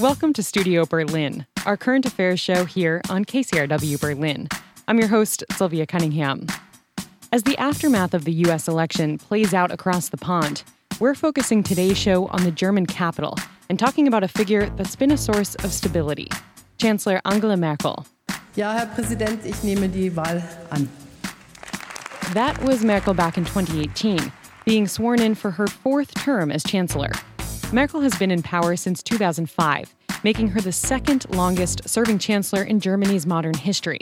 Welcome to Studio Berlin, our current affairs show here on KCRW Berlin. I'm your host, Sylvia Cunningham. As the aftermath of the U.S. election plays out across the pond, we're focusing today's show on the German capital and talking about a figure that's been a source of stability Chancellor Angela Merkel. Ja, Herr Präsident, ich nehme die Wahl an. That was Merkel back in 2018, being sworn in for her fourth term as Chancellor. Merkel has been in power since 2005, making her the second longest serving Chancellor in Germany's modern history.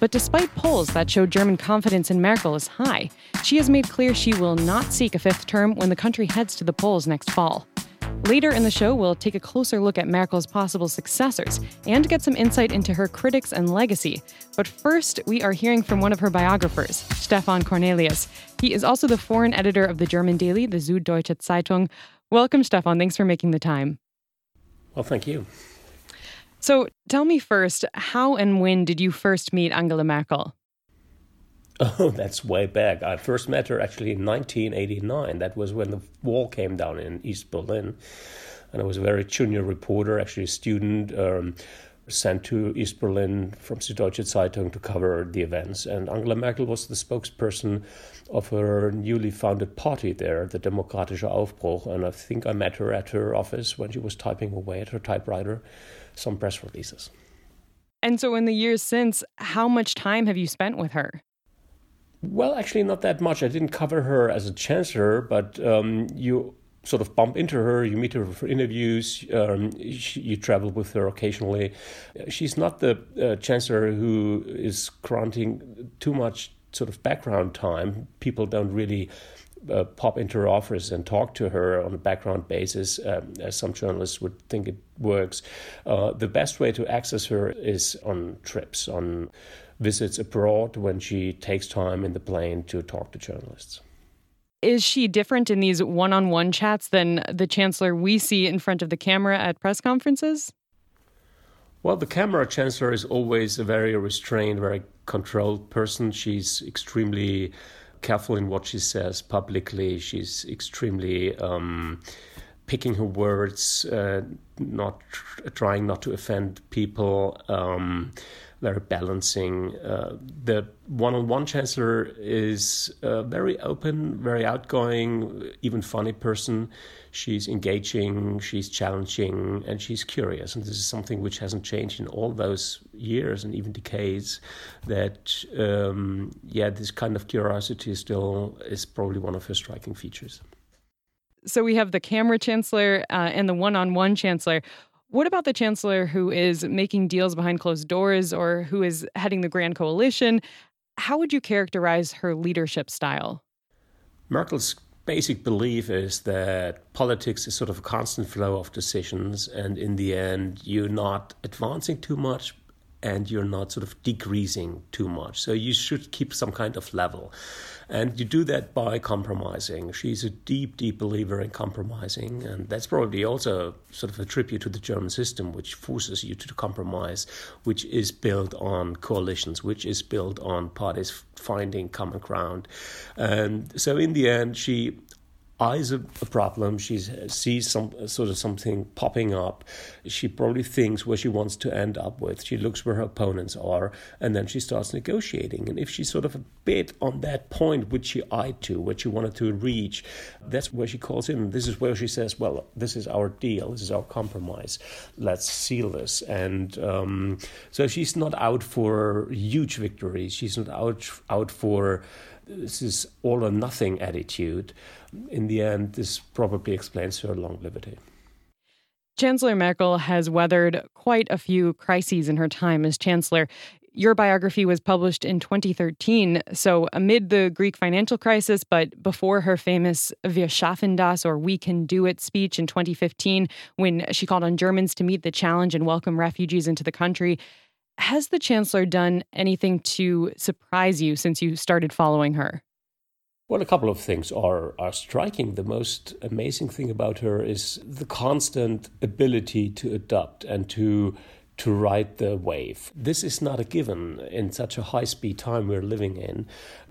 But despite polls that show German confidence in Merkel is high, she has made clear she will not seek a fifth term when the country heads to the polls next fall. Later in the show, we'll take a closer look at Merkel's possible successors and get some insight into her critics and legacy. But first, we are hearing from one of her biographers, Stefan Kornelius. He is also the foreign editor of the German daily, the Süddeutsche Zeitung. Welcome, Stefan. Thanks for making the time. Well, thank you. So tell me first, how and when did you first meet Angela Merkel? Oh, that's way back. I first met her actually in 1989. That was when the wall came down in East Berlin. And I was a very junior reporter, actually a student, um, sent to East Berlin from Süddeutsche Zeitung to cover the events. And Angela Merkel was the spokesperson of her newly founded party there, the Demokratischer Aufbruch. And I think I met her at her office when she was typing away at her typewriter some press releases. And so, in the years since, how much time have you spent with her? Well, actually, not that much. I didn't cover her as a chancellor, but um, you sort of bump into her, you meet her for interviews, um, she, you travel with her occasionally. She's not the uh, chancellor who is granting too much sort of background time. People don't really uh, pop into her office and talk to her on a background basis, um, as some journalists would think it works. Uh, the best way to access her is on trips, on visits abroad when she takes time in the plane to talk to journalists. Is she different in these one on one chats than the chancellor we see in front of the camera at press conferences? Well, the camera chancellor is always a very restrained, very controlled person. She's extremely careful in what she says publicly. She's extremely um, picking her words, uh, not trying not to offend people. Um, very balancing. Uh, the one-on-one chancellor is a very open, very outgoing, even funny person. She's engaging, she's challenging, and she's curious. And this is something which hasn't changed in all those years and even decades. That um, yeah, this kind of curiosity still is probably one of her striking features. So we have the camera chancellor uh, and the one-on-one chancellor. What about the chancellor who is making deals behind closed doors or who is heading the Grand Coalition? How would you characterize her leadership style? Merkel's basic belief is that politics is sort of a constant flow of decisions, and in the end, you're not advancing too much, and you're not sort of decreasing too much. So you should keep some kind of level. And you do that by compromising. She's a deep, deep believer in compromising. And that's probably also sort of a tribute to the German system, which forces you to compromise, which is built on coalitions, which is built on parties finding common ground. And so in the end, she eyes a, a problem. She sees some sort of something popping up. She probably thinks where she wants to end up with. She looks where her opponents are, and then she starts negotiating. And if she's sort of a bit on that point which she eyed to, what she wanted to reach, that's where she calls in. This is where she says, "Well, this is our deal. This is our compromise. Let's seal this." And um, so she's not out for huge victories. She's not out out for this is all or nothing attitude in the end, this probably explains her longevity. Chancellor Merkel has weathered quite a few crises in her time as chancellor. Your biography was published in 2013, so amid the Greek financial crisis, but before her famous Wir schaffen das or We Can Do It speech in 2015, when she called on Germans to meet the challenge and welcome refugees into the country. Has the chancellor done anything to surprise you since you started following her? Well, a couple of things are, are striking. The most amazing thing about her is the constant ability to adapt and to to ride the wave. This is not a given in such a high speed time we're living in.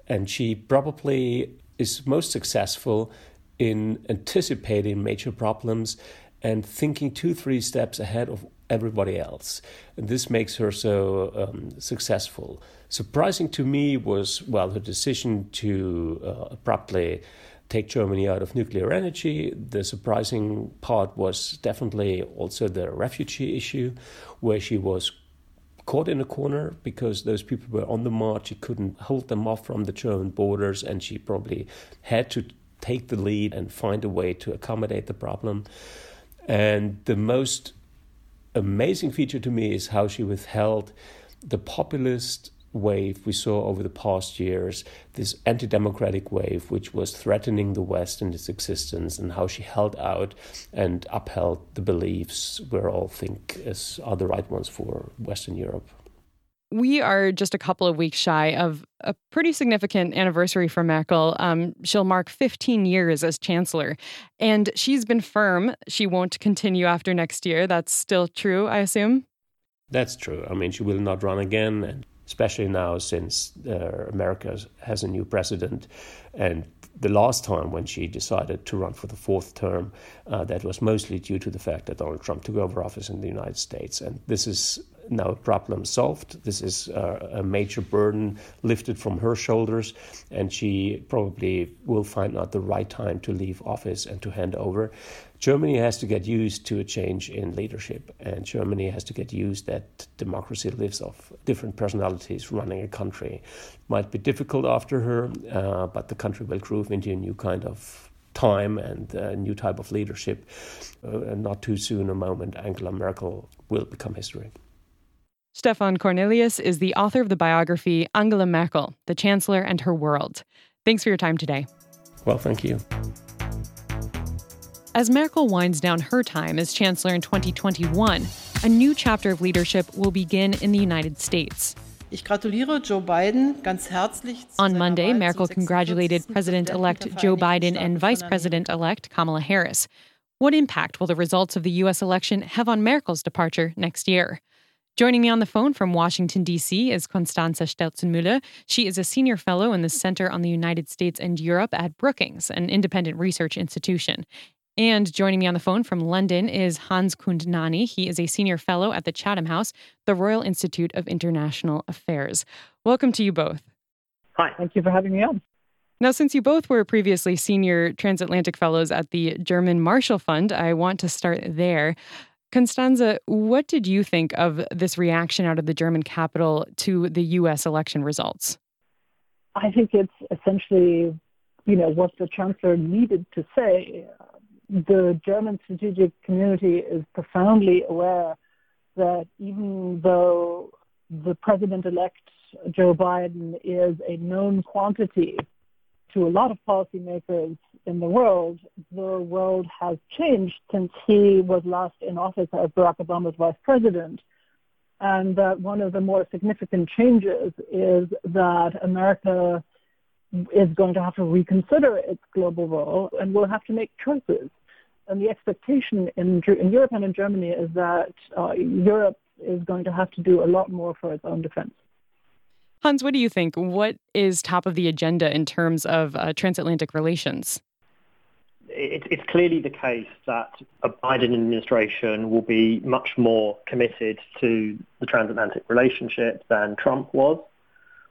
And she probably is most successful in anticipating major problems and thinking two, three steps ahead of everybody else. And this makes her so um, successful. Surprising to me was, well, her decision to uh, abruptly take Germany out of nuclear energy. The surprising part was definitely also the refugee issue, where she was caught in a corner because those people were on the march. She couldn't hold them off from the German borders, and she probably had to take the lead and find a way to accommodate the problem. And the most amazing feature to me is how she withheld the populist wave we saw over the past years, this anti democratic wave, which was threatening the West and its existence, and how she held out and upheld the beliefs we all think is, are the right ones for Western Europe. We are just a couple of weeks shy of a pretty significant anniversary for Merkel. Um, she'll mark 15 years as chancellor, and she's been firm she won't continue after next year. That's still true, I assume? That's true. I mean, she will not run again, and especially now since uh, America has a new president. And the last time when she decided to run for the fourth term, uh, that was mostly due to the fact that Donald Trump took over office in the United States. And this is now problem solved. This is uh, a major burden lifted from her shoulders, and she probably will find out the right time to leave office and to hand over. Germany has to get used to a change in leadership, and Germany has to get used that democracy lives off different personalities running a country. Might be difficult after her, uh, but the country will groove into a new kind of time and a new type of leadership. Uh, not too soon a moment, Angela Merkel will become history. Stefan Kornelius is the author of the biography Angela Merkel, the Chancellor and Her World. Thanks for your time today. Well, thank you. As Merkel winds down her time as Chancellor in 2021, a new chapter of leadership will begin in the United States. Ich gratuliere Joe Biden ganz herzlich. On Monday, Merkel congratulated President elect Joe Biden and Vice President elect Kamala Harris. What impact will the results of the U.S. election have on Merkel's departure next year? Joining me on the phone from Washington, D.C. is Constanze Stelzenmüller. She is a senior fellow in the Center on the United States and Europe at Brookings, an independent research institution. And joining me on the phone from London is Hans Kundnani. He is a senior fellow at the Chatham House, the Royal Institute of International Affairs. Welcome to you both. Hi, thank you for having me on. Now, since you both were previously senior transatlantic fellows at the German Marshall Fund, I want to start there. Constanze, what did you think of this reaction out of the German capital to the U.S. election results? I think it's essentially, you know, what the chancellor needed to say the German strategic community is profoundly aware that even though the president-elect Joe Biden is a known quantity to a lot of policymakers in the world, the world has changed since he was last in office as Barack Obama's vice president. And that one of the more significant changes is that America is going to have to reconsider its global role and will have to make choices. And the expectation in, in Europe and in Germany is that uh, Europe is going to have to do a lot more for its own defense. Hans, what do you think? What is top of the agenda in terms of uh, transatlantic relations? it's clearly the case that a Biden administration will be much more committed to the transatlantic relationship than Trump was.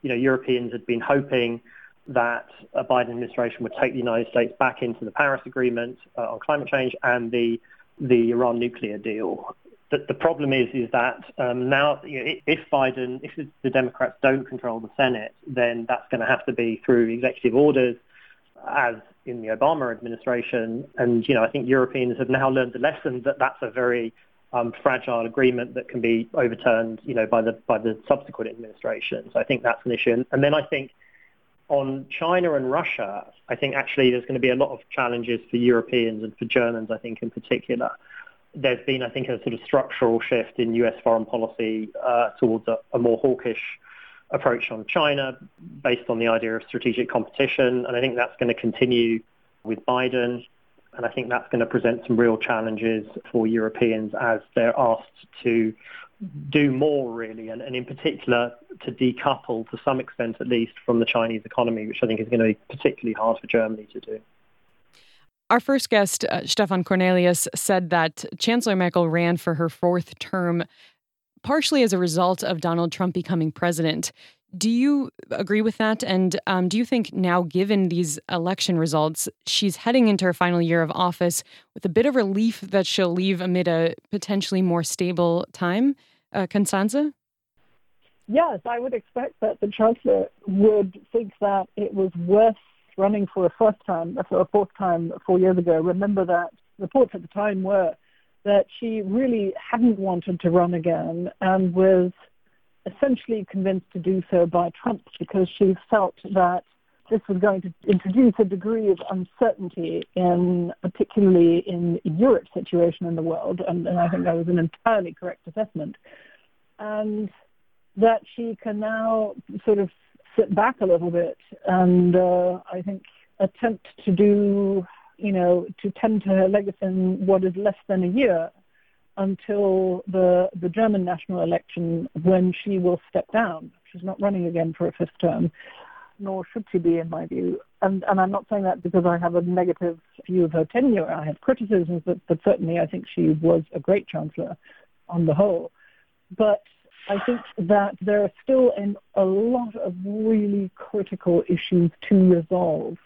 You know, Europeans had been hoping that a Biden administration would take the United States back into the Paris Agreement uh, on climate change and the the Iran nuclear deal. The, the problem is is that um, now you know, if Biden, if the Democrats don't control the Senate, then that's going to have to be through executive orders, as in the Obama administration. And you know, I think Europeans have now learned the lesson that that's a very um, fragile agreement that can be overturned, you know, by the by the subsequent administration. So I think that's an issue. And then I think on China and Russia, I think actually there's going to be a lot of challenges for Europeans and for Germans, I think in particular. There's been, I think, a sort of structural shift in US foreign policy uh, towards a, a more hawkish approach on China based on the idea of strategic competition. And I think that's going to continue with Biden. And I think that's going to present some real challenges for Europeans as they're asked to do more really, and, and in particular to decouple to some extent at least from the Chinese economy, which I think is going to be particularly hard for Germany to do. Our first guest, uh, Stefan Kornelius, said that Chancellor Merkel ran for her fourth term partially as a result of Donald Trump becoming president. Do you agree with that? And um, do you think now, given these election results, she's heading into her final year of office with a bit of relief that she'll leave amid a potentially more stable time? Uh, Constanze? Yes, I would expect that the Chancellor would think that it was worth running for a first time, for a fourth time four years ago. Remember that reports at the time were that she really hadn't wanted to run again and was essentially convinced to do so by Trump because she felt that this was going to introduce a degree of uncertainty in particularly in Europe's situation in the world, and, and I think that was an entirely correct assessment. And that she can now sort of sit back a little bit and uh, I think attempt to do, you know, to tend to her legacy in what is less than a year until the the German national election when she will step down. She's not running again for a fifth term, nor should she be, in my view. And and I'm not saying that because I have a negative view of her tenure. I have criticisms, but, but certainly I think she was a great chancellor on the whole. But I think that there are still an, a lot of really critical issues to resolve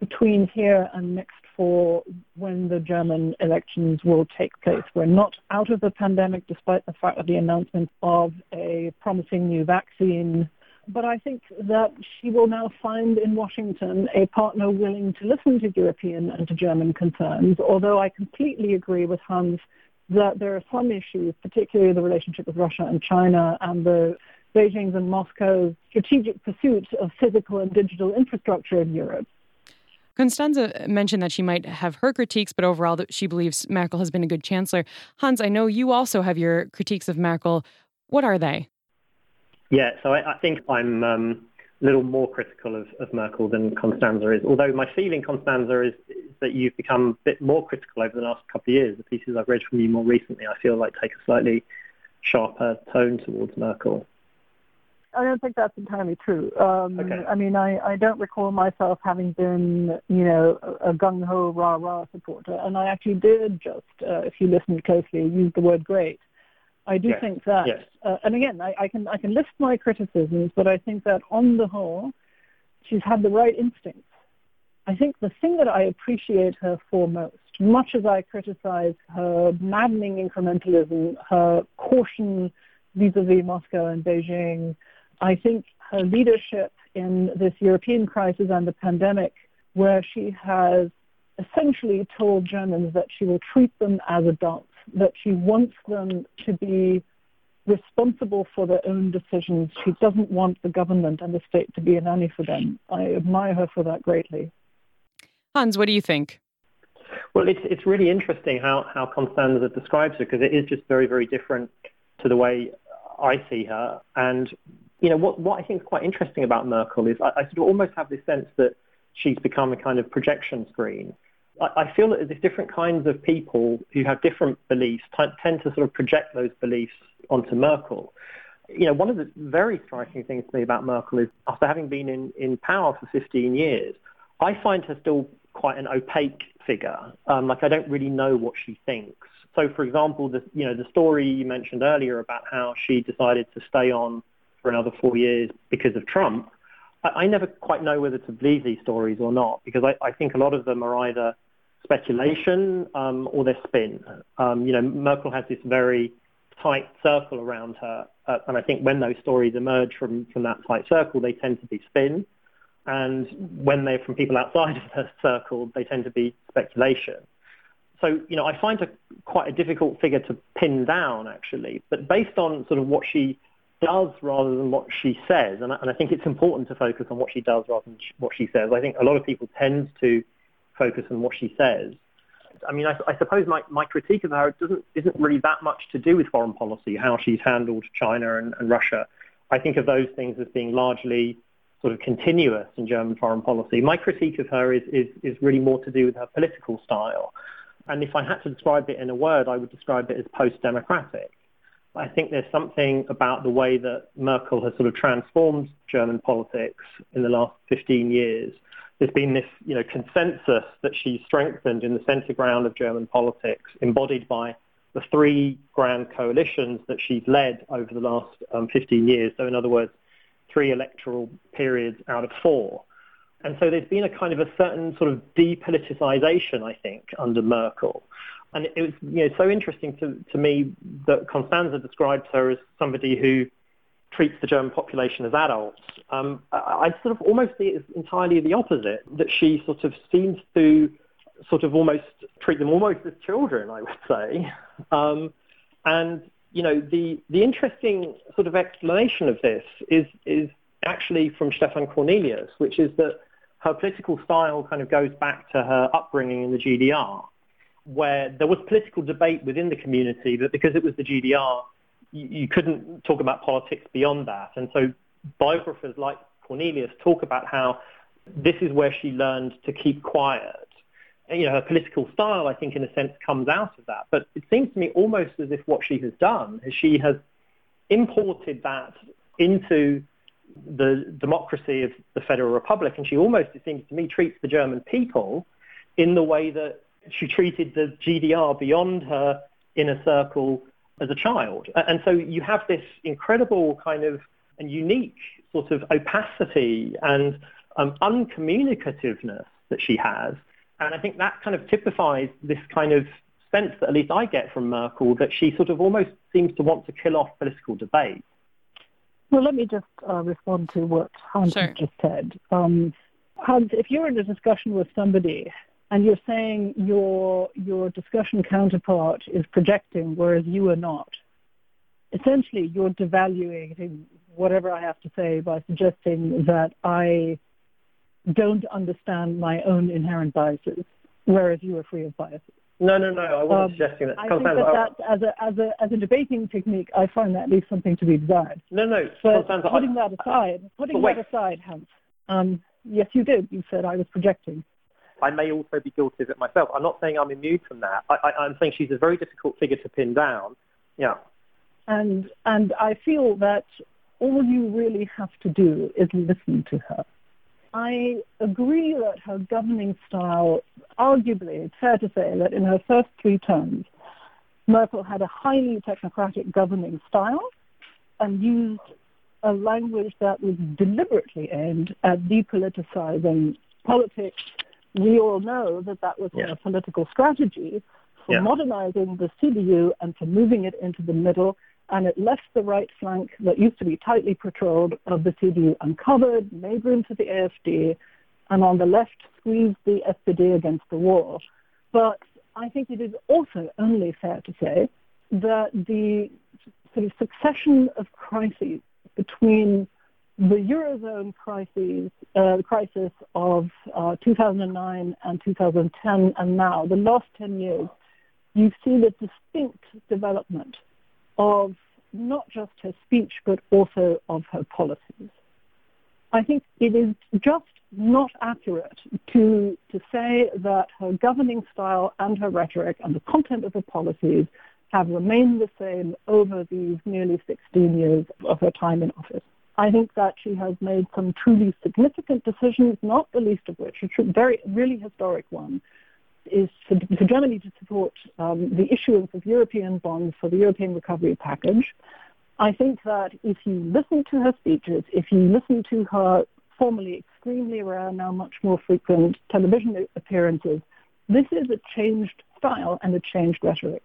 between here and next for when the German elections will take place. We're not out of the pandemic despite the fact of the announcement of a promising new vaccine. But I think that she will now find in Washington a partner willing to listen to European and to German concerns, although I completely agree with Hans that there are some issues, particularly the relationship with Russia and China and the Beijing's and Moscow's strategic pursuit of physical and digital infrastructure in Europe. Constanze mentioned that she might have her critiques, but overall that she believes Merkel has been a good chancellor. Hans, I know you also have your critiques of Merkel. What are they? Yeah, so I, I think I'm um, little more critical of, of Merkel than Constanze is. Although my feeling, Constanze, is, is, that you've become a bit more critical over the last couple of years. The pieces I've read from you more recently, I feel like take a slightly sharper tone towards Merkel. I don't think that's entirely true. Um, okay. I mean, I, I don't recall myself having been, you know, a, a gung-ho, rah-rah supporter. And I actually did just, uh, if you listened closely, use the word great. I do yes. think that, yes. uh, and again, I, I, can I can list my criticisms, but I think that on the whole, she's had the right instincts. I think the thing that I appreciate her for most, much as I criticize her maddening incrementalism, her caution vis-a-vis Moscow and Beijing, I think her leadership in this European crisis and the pandemic, where she has essentially told Germans that she will treat them as adults that she wants them to be responsible for their own decisions. She doesn't want the government and the state to be a nanny for them. I admire her for that greatly. Hans, what do you think? Well, it's it's really interesting how how Constanze describes her because it is just very very different to the way I see her. And you know what what I think is quite interesting about Merkel is I, I sort of almost have this sense that she's become a kind of projection screen. I feel that there's different kinds of people who have different beliefs tend to sort of project those beliefs onto Merkel. You know, one of the very striking things to me about Merkel is after having been in, in power for 15 years, I find her still quite an opaque figure. Um, like I don't really know what she thinks. So, for example, the you know the story you mentioned earlier about how she decided to stay on for another four years because of Trump. I, I never quite know whether to believe these stories or not because I, I think a lot of them are either speculation um, or their spin. Um, you know, Merkel has this very tight circle around her, uh, and I think when those stories emerge from, from that tight circle, they tend to be spin. And when they're from people outside of the circle, they tend to be speculation. So, you know, I find her quite a difficult figure to pin down, actually. But based on sort of what she does rather than what she says, and I, and I think it's important to focus on what she does rather than what she says. I think a lot of people tend to focus on what she says. I mean, I, I suppose my, my critique of her doesn't isn't really that much to do with foreign policy, how she's handled China and, and Russia. I think of those things as being largely sort of continuous in German foreign policy. My critique of her is, is, is really more to do with her political style. And if I had to describe it in a word, I would describe it as post-democratic. I think there's something about the way that Merkel has sort of transformed German politics in the last 15 years there's been this, you know, consensus that she's strengthened in the centre ground of German politics, embodied by the three grand coalitions that she's led over the last um, 15 years. So, in other words, three electoral periods out of four. And so there's been a kind of a certain sort of depoliticization, I think, under Merkel. And it was you know, so interesting to, to me that Constanze describes her as somebody who treats the German population as adults. Um, I, I sort of almost see it as entirely the opposite, that she sort of seems to sort of almost treat them almost as children, I would say. Um, and, you know, the, the interesting sort of explanation of this is, is actually from Stefan Kornelius, which is that her political style kind of goes back to her upbringing in the GDR, where there was political debate within the community, but because it was the GDR, you, couldn't talk about politics beyond that. And so biographers like Kornelius talk about how this is where she learned to keep quiet. And, you know, her political style, I think, in a sense, comes out of that. But it seems to me almost as if what she has done is she has imported that into the democracy of the Federal Republic, and she almost, it seems to me, treats the German people in the way that she treated the GDR beyond her inner circle as a child. And so you have this incredible kind of and unique sort of opacity and um, uncommunicativeness that she has. And I think that kind of typifies this kind of sense that at least I get from Merkel that she sort of almost seems to want to kill off political debate. Well, let me just uh, respond to what Hans sure. just said. Um, Hans, if you're in a discussion with somebody and you're saying your your discussion counterpart is projecting, whereas you are not, essentially you're devaluing whatever I have to say by suggesting that I don't understand my own inherent biases, whereas you are free of biases. No, no, no. I wasn't um, suggesting that. I think that, that as a as a as a debating technique, I find that leaves something to be desired. No, no. But putting that aside, putting that aside, Hans. Um, yes, you did. You said I was projecting. I may also be guilty of it myself. I'm not saying I'm immune from that. I, I'm saying she's a very difficult figure to pin down. Yeah. And and I feel that all you really have to do is listen to her. I agree that her governing style, arguably, it's fair to say that in her first three terms, Merkel had a highly technocratic governing style and used a language that was deliberately aimed at depoliticizing politics. We all know that that was yeah. a political strategy for yeah. modernizing the CDU and for moving it into the middle and it left the right flank that used to be tightly patrolled of the CDU uncovered, made room for the AFD, and on the left squeezed the SPD against the wall. But I think it is also only fair to say that the sort of succession of crises between the eurozone crises, uh, crisis of uh, 2009 and 2010, and now the last 10 years, you've seen a distinct development of not just her speech, but also of her policies. I think it is just not accurate to, to say that her governing style and her rhetoric and the content of her policies have remained the same over these nearly 16 years of her time in office. I think that she has made some truly significant decisions, not the least of which, a very, really historic one, is for, for Germany to support um, the issuance of European bonds for the European recovery package. I think that if you listen to her speeches, if you listen to her formerly extremely rare, now much more frequent television appearances, this is a changed style and a changed rhetoric.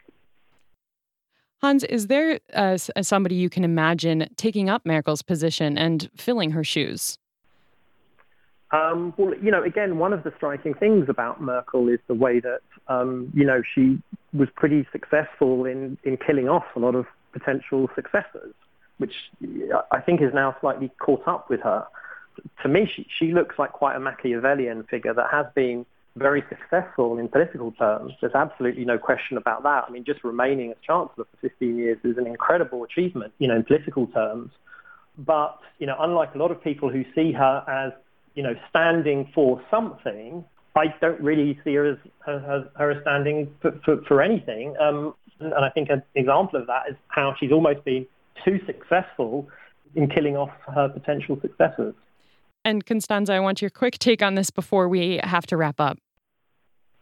Hans, is there uh, somebody you can imagine taking up Merkel's position and filling her shoes? Um, well, you know, again, one of the striking things about Merkel is the way that, um, you know, she was pretty successful in, in killing off a lot of potential successors, which I think is now slightly caught up with her. To me, she, she looks like quite a Machiavellian figure that has been very successful in political terms. There's absolutely no question about that. I mean, just remaining as Chancellor for 15 years is an incredible achievement, you know, in political terms. But, you know, unlike a lot of people who see her as you know, standing for something, I don't really see her as her, her as standing for, for, for anything. Um, and I think an example of that is how she's almost been too successful in killing off her potential successors. And Constanze, I want your quick take on this before we have to wrap up.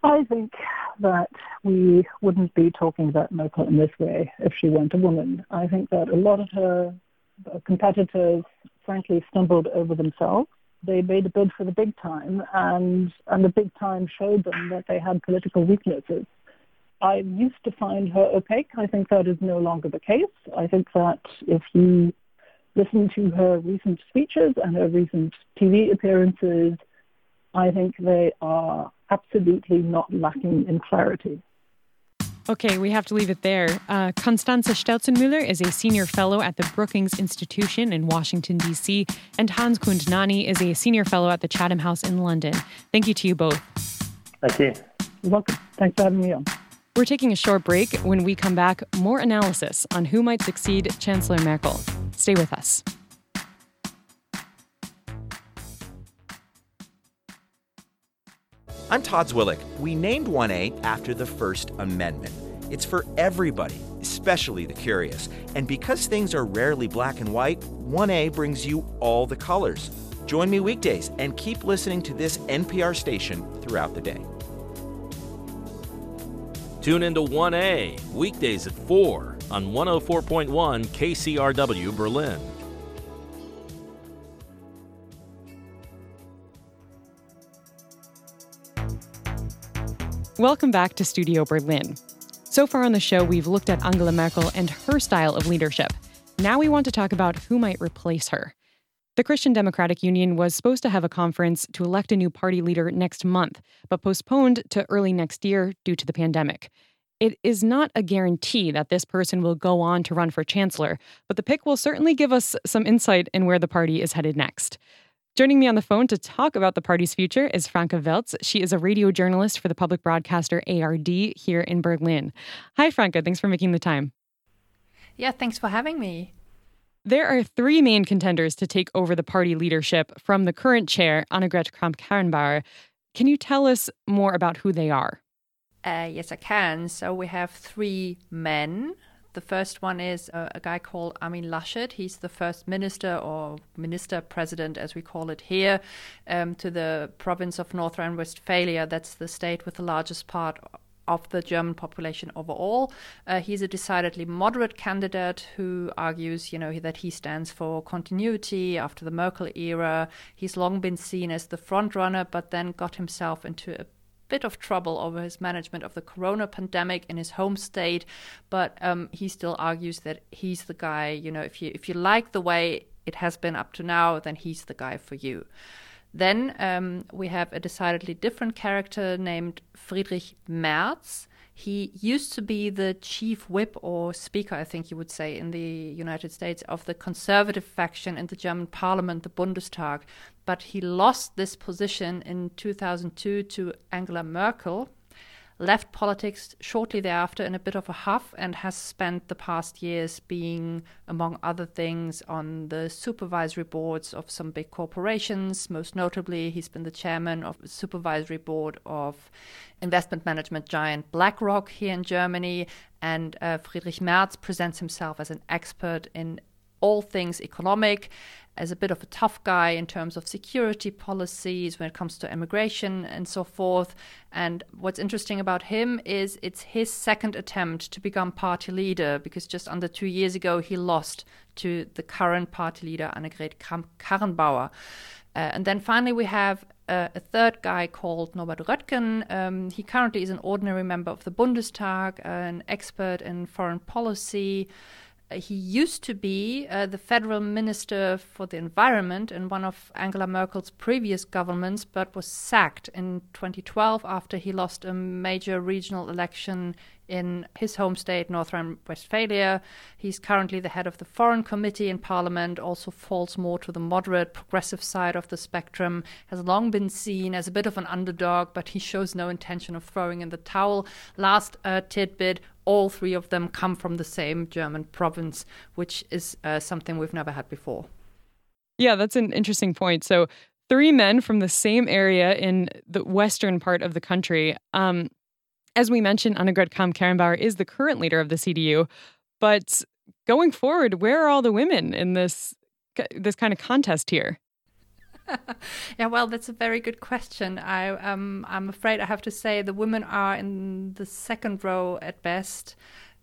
I think that we wouldn't be talking about Merkel in this way if she weren't a woman. I think that a lot of her uh, competitors, frankly, stumbled over themselves. They made a bid for the big time, and, and the big time showed them that they had political weaknesses. I used to find her opaque. I think that is no longer the case. I think that if you listen to her recent speeches and her recent TV appearances, I think they are absolutely not lacking in clarity. Okay, we have to leave it there. Uh, Constanze Stelzenmüller is a senior fellow at the Brookings Institution in Washington, D.C., and Hans Kundnani is a senior fellow at the Chatham House in London. Thank you to you both. Thank you. You're welcome. Thanks for having me on. We're taking a short break. When we come back, more analysis on who might succeed Chancellor Merkel. Stay with us. I'm Todd Zwillich. We named 1A after the First Amendment. It's for everybody, especially the curious. And because things are rarely black and white, 1A brings you all the colors. Join me weekdays and keep listening to this NPR station throughout the day. Tune into 1A weekdays at 4 on 104.1 KCRW Berlin. Welcome back to Studio Berlin. So far on the show, we've looked at Angela Merkel and her style of leadership. Now we want to talk about who might replace her. The Christian Democratic Union was supposed to have a conference to elect a new party leader next month, but postponed to early next year due to the pandemic. It is not a guarantee that this person will go on to run for chancellor, but the pick will certainly give us some insight in where the party is headed next. Joining me on the phone to talk about the party's future is Franka Welz. She is a radio journalist for the public broadcaster ARD here in Berlin. Hi, Franka. Thanks for making the time. Yeah, thanks for having me. There are three main contenders to take over the party leadership from the current chair, Annegret Kramp-Karrenbauer. Can you tell us more about who they are? Uh, yes, I can. So we have three men the first one is a, a, guy called Armin Laschet. He's the first minister or minister president, as we call it here, um, to the province of North Rhine-Westphalia. That's the state with the largest part of the German population overall. Uh, he's a decidedly moderate candidate who argues, you know, that he stands for continuity after the Merkel era. He's long been seen as the front runner, but then got himself into a bit of trouble over his management of the corona pandemic in his home state, but um, he still argues that he's the guy. You know, if you if you like the way it has been up to now, then he's the guy for you. Then um, we have a decidedly different character named Friedrich Merz. He used to be the chief whip or speaker, I think you would say, in the United States of the conservative faction in the German parliament, the Bundestag. But he lost this position in 2002 to Angela Merkel, left politics shortly thereafter in a bit of a huff and has spent the past years being, among other things, on the supervisory boards of some big corporations. Most notably, he's been the chairman of the supervisory board of investment management giant BlackRock here in Germany. And uh, Friedrich Merz presents himself as an expert in all things economic as a bit of a tough guy in terms of security policies when it comes to immigration and so forth. And what's interesting about him is it's his second attempt to become party leader because just under two years ago he lost to the current party leader Annegret Kramp-Karrenbauer. Uh, and then finally we have uh, a third guy called Norbert Röttgen. Um, he currently is an ordinary member of the Bundestag, an expert in foreign policy he used to be uh, the federal minister for the environment in one of Angela Merkel's previous governments, but was sacked in 2012 after he lost a major regional election in his home state, North Rhine-Westphalia. He's currently the head of the Foreign Committee in Parliament, also falls more to the moderate, progressive side of the spectrum, has long been seen as a bit of an underdog, but he shows no intention of throwing in the towel. Last uh, tidbit, all three of them come from the same German province, which is uh, something we've never had before. Yeah, that's an interesting point. So, three men from the same area in the western part of the country. Um, as we mentioned, Annegret Kramp-Karrenbauer is the current leader of the CDU, but going forward, where are all the women in this this kind of contest here? yeah, well, that's a very good question. I, um, I'm afraid I have to say the women are in the second row at best,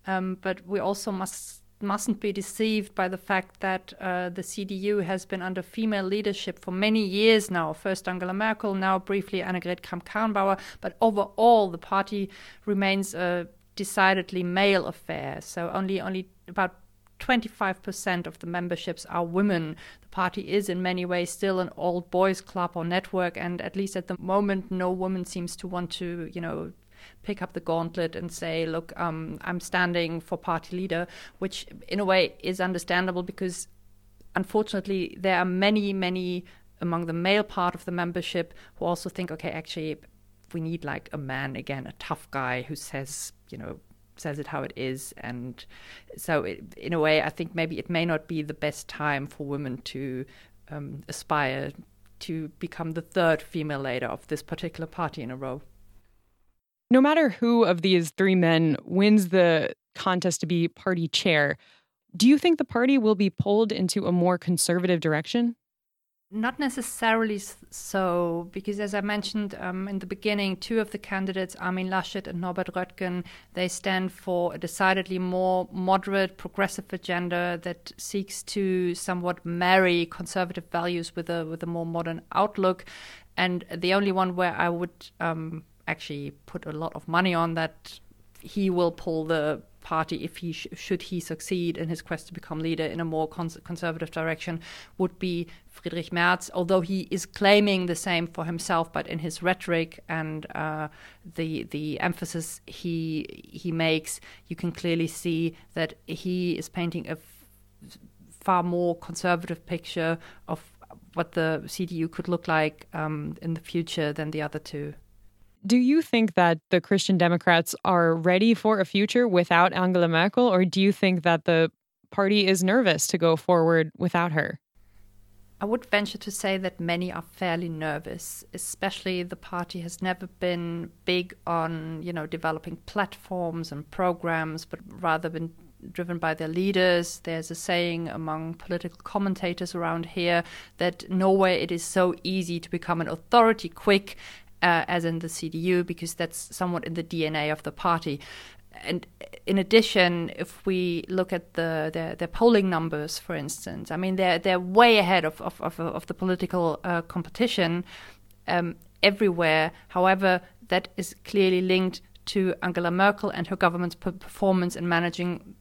um, but we also must mustn't be deceived by the fact that uh, the CDU has been under female leadership for many years now. First Angela Merkel, now briefly Annegret Kramp-Karrenbauer, but overall the party remains a decidedly male affair. So only only about 25% of the memberships are women. The party is in many ways still an old boys club or network, and at least at the moment, no woman seems to want to, you know, pick up the gauntlet and say, look, um, I'm standing for party leader, which in a way is understandable because unfortunately there are many, many among the male part of the membership who also think, okay, actually, we need like a man again, a tough guy who says, you know, says it how it is. And so, it, in a way, I think maybe it may not be the best time for women to um, aspire to become the third female leader of this particular party in a row. No matter who of these three men wins the contest to be party chair, do you think the party will be pulled into a more conservative direction? Not necessarily so, because as I mentioned um, in the beginning, two of the candidates, Armin Laschet and Norbert Röttgen, they stand for a decidedly more moderate, progressive agenda that seeks to somewhat marry conservative values with a with a more modern outlook. And the only one where I would um, actually put a lot of money on that he will pull the party, if he sh- should he succeed in his quest to become leader in a more cons- conservative direction, would be Friedrich Merz. Although he is claiming the same for himself, but in his rhetoric and uh, the the emphasis he he makes, you can clearly see that he is painting a f- far more conservative picture of what the CDU could look like um, in the future than the other two. Do you think that the Christian Democrats are ready for a future without Angela Merkel, or do you think that the party is nervous to go forward without her? I would venture to say that many are fairly nervous, especially the party has never been big on, you know, developing platforms and programs, but rather been driven by their leaders. There's a saying among political commentators around here that nowhere it is so easy to become an authority quick uh, as in the CDU, because that's somewhat in the DNA of the party. And in addition, if we look at the their, their polling numbers, for instance, I mean they're they're way ahead of of, of, of the political uh, competition um, everywhere. However, that is clearly linked to Angela Merkel and her government's performance in managing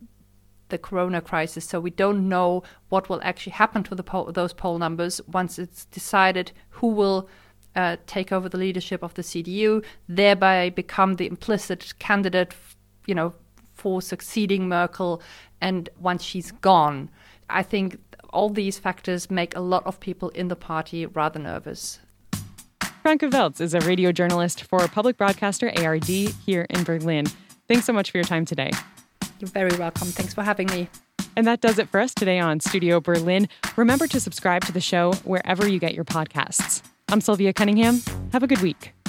the corona crisis. So we don't know what will actually happen to the poll, those poll numbers once it's decided who will uh, take over the leadership of the CDU, thereby become the implicit candidate, you know, for succeeding Merkel. And once she's gone, I think all these factors make a lot of people in the party rather nervous. Franka Welz is a radio journalist for public broadcaster ARD here in Berlin. Thanks so much for your time today. You're very welcome. Thanks for having me. And that does it for us today on Studio Berlin. Remember to subscribe to the show wherever you get your podcasts. I'm Sylvia Cunningham. Have a good week.